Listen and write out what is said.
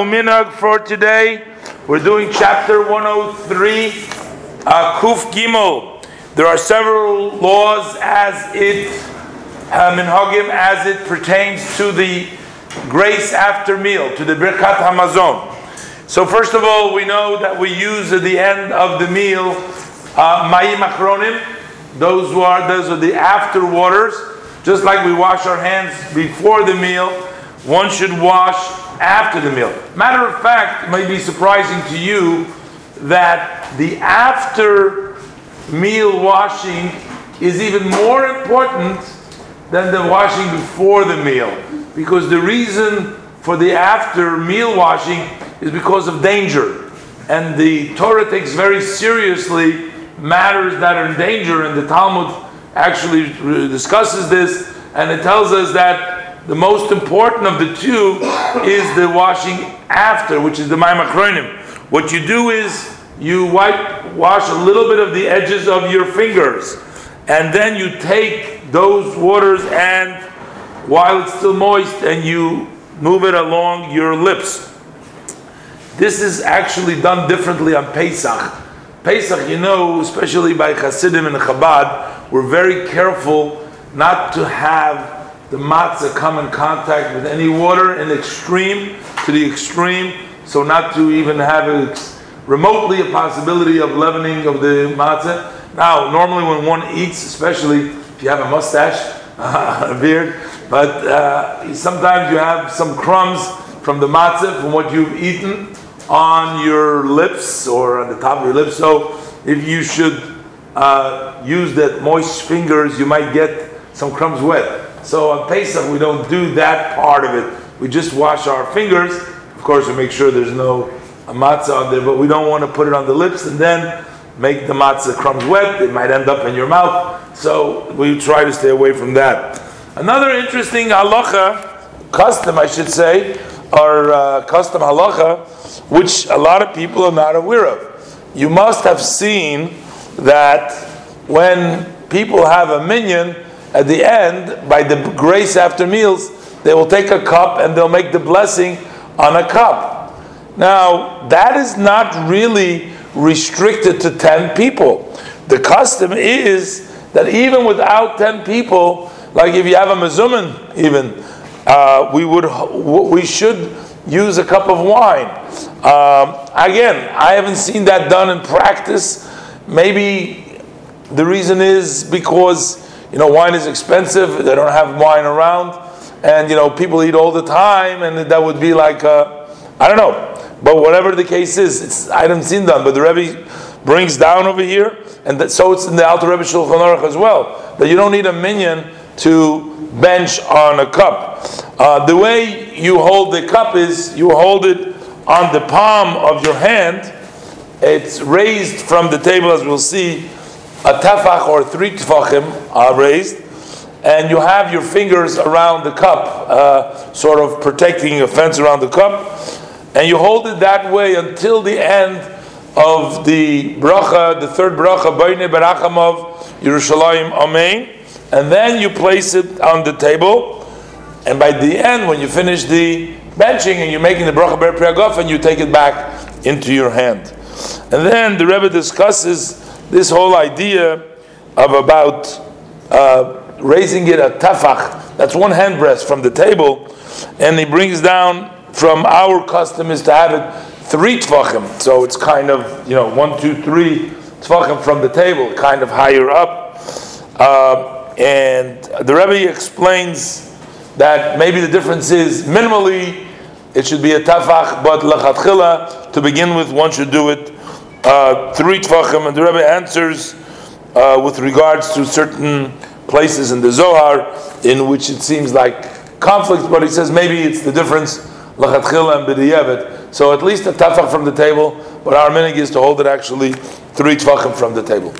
uminag for today. We're doing chapter 103, uh, Kuf Gimel. There are several laws as it uh, minhagim as it pertains to the grace after meal, to the birkat hamazon. So first of all, we know that we use at the end of the meal uh, mayim achronim. Those who are those are the after waters. Just like we wash our hands before the meal, one should wash after the meal. Matter of fact, it may be surprising to you that the after meal washing is even more important than the washing before the meal. Because the reason for the after meal washing is because of danger. And the Torah takes very seriously matters that are in danger, and the Talmud actually discusses this, and it tells us that the most important of the two is the washing after, which is the mayim achronim. What you do is you wipe, wash a little bit of the edges of your fingers, and then you take those waters and while it's still moist, and you move it along your lips. This is actually done differently on Pesach. Pesach, you know, especially by Hasidim and Chabad, we're very careful not to have the matzah come in contact with any water in extreme to the extreme, so not to even have a, remotely a possibility of leavening of the matzah. Now, normally when one eats, especially if you have a mustache, a beard, but uh, sometimes you have some crumbs from the matzah from what you've eaten on your lips or on the top of your lips. So if you should uh, use that moist fingers, you might get some crumbs wet. So on Pesach, we don't do that part of it. We just wash our fingers. Of course, we make sure there's no matzah on there, but we don't want to put it on the lips and then make the matzah crumbs wet. It might end up in your mouth. So we try to stay away from that. Another interesting halacha, custom, I should say, or uh, custom halacha, which a lot of people are not aware of. You must have seen that when people have a minyan, at the end, by the grace after meals, they will take a cup and they'll make the blessing on a cup. Now, that is not really restricted to 10 people. The custom is that even without 10 people, like if you have a mezumin, even, uh, we would we should use a cup of wine. Um, again, I haven't seen that done in practice. Maybe the reason is because you know wine is expensive. They don't have wine around, and you know people eat all the time, and that would be like I don't know. But whatever the case is, it's I haven't seen done. But the Rebbe brings down over here, and that, so it's in the Alter Rebbe Shulchan Aruch as well that you don't need a minyan to bench on a cup. Uh, the way you hold the cup is you hold it on the palm of your hand. It's raised from the table, as we'll see. A tefach or three tefachim are raised, and you have your fingers around the cup, uh, sort of protecting a fence around the cup, and you hold it that way until the end of the bracha, the third bracha, Bayne Barachamov, Yerushalayim, Amen and then you place it on the table, and by the end, when you finish the benching and you're making the bracha ber priagof, and you take it back into your hand. And then the Rebbe discusses this whole idea of about uh, raising it a tafach, that's one handbreadth from the table, and he brings down from our custom is to have it three tfachim, so it's kind of, you know, one, two, three tfachim from the table, kind of higher up. Uh, and the Rebbe explains that maybe the difference is minimally it should be a tafach, but lachatchila to begin with, one should do it uh, three tfachim. And the Rebbe answers uh, with regards to certain places in the Zohar in which it seems like conflict, but he says maybe it's the difference lachatchila and b'diyevet. So at least a tafach from the table, but our minig is to hold it actually three tfachim from the table.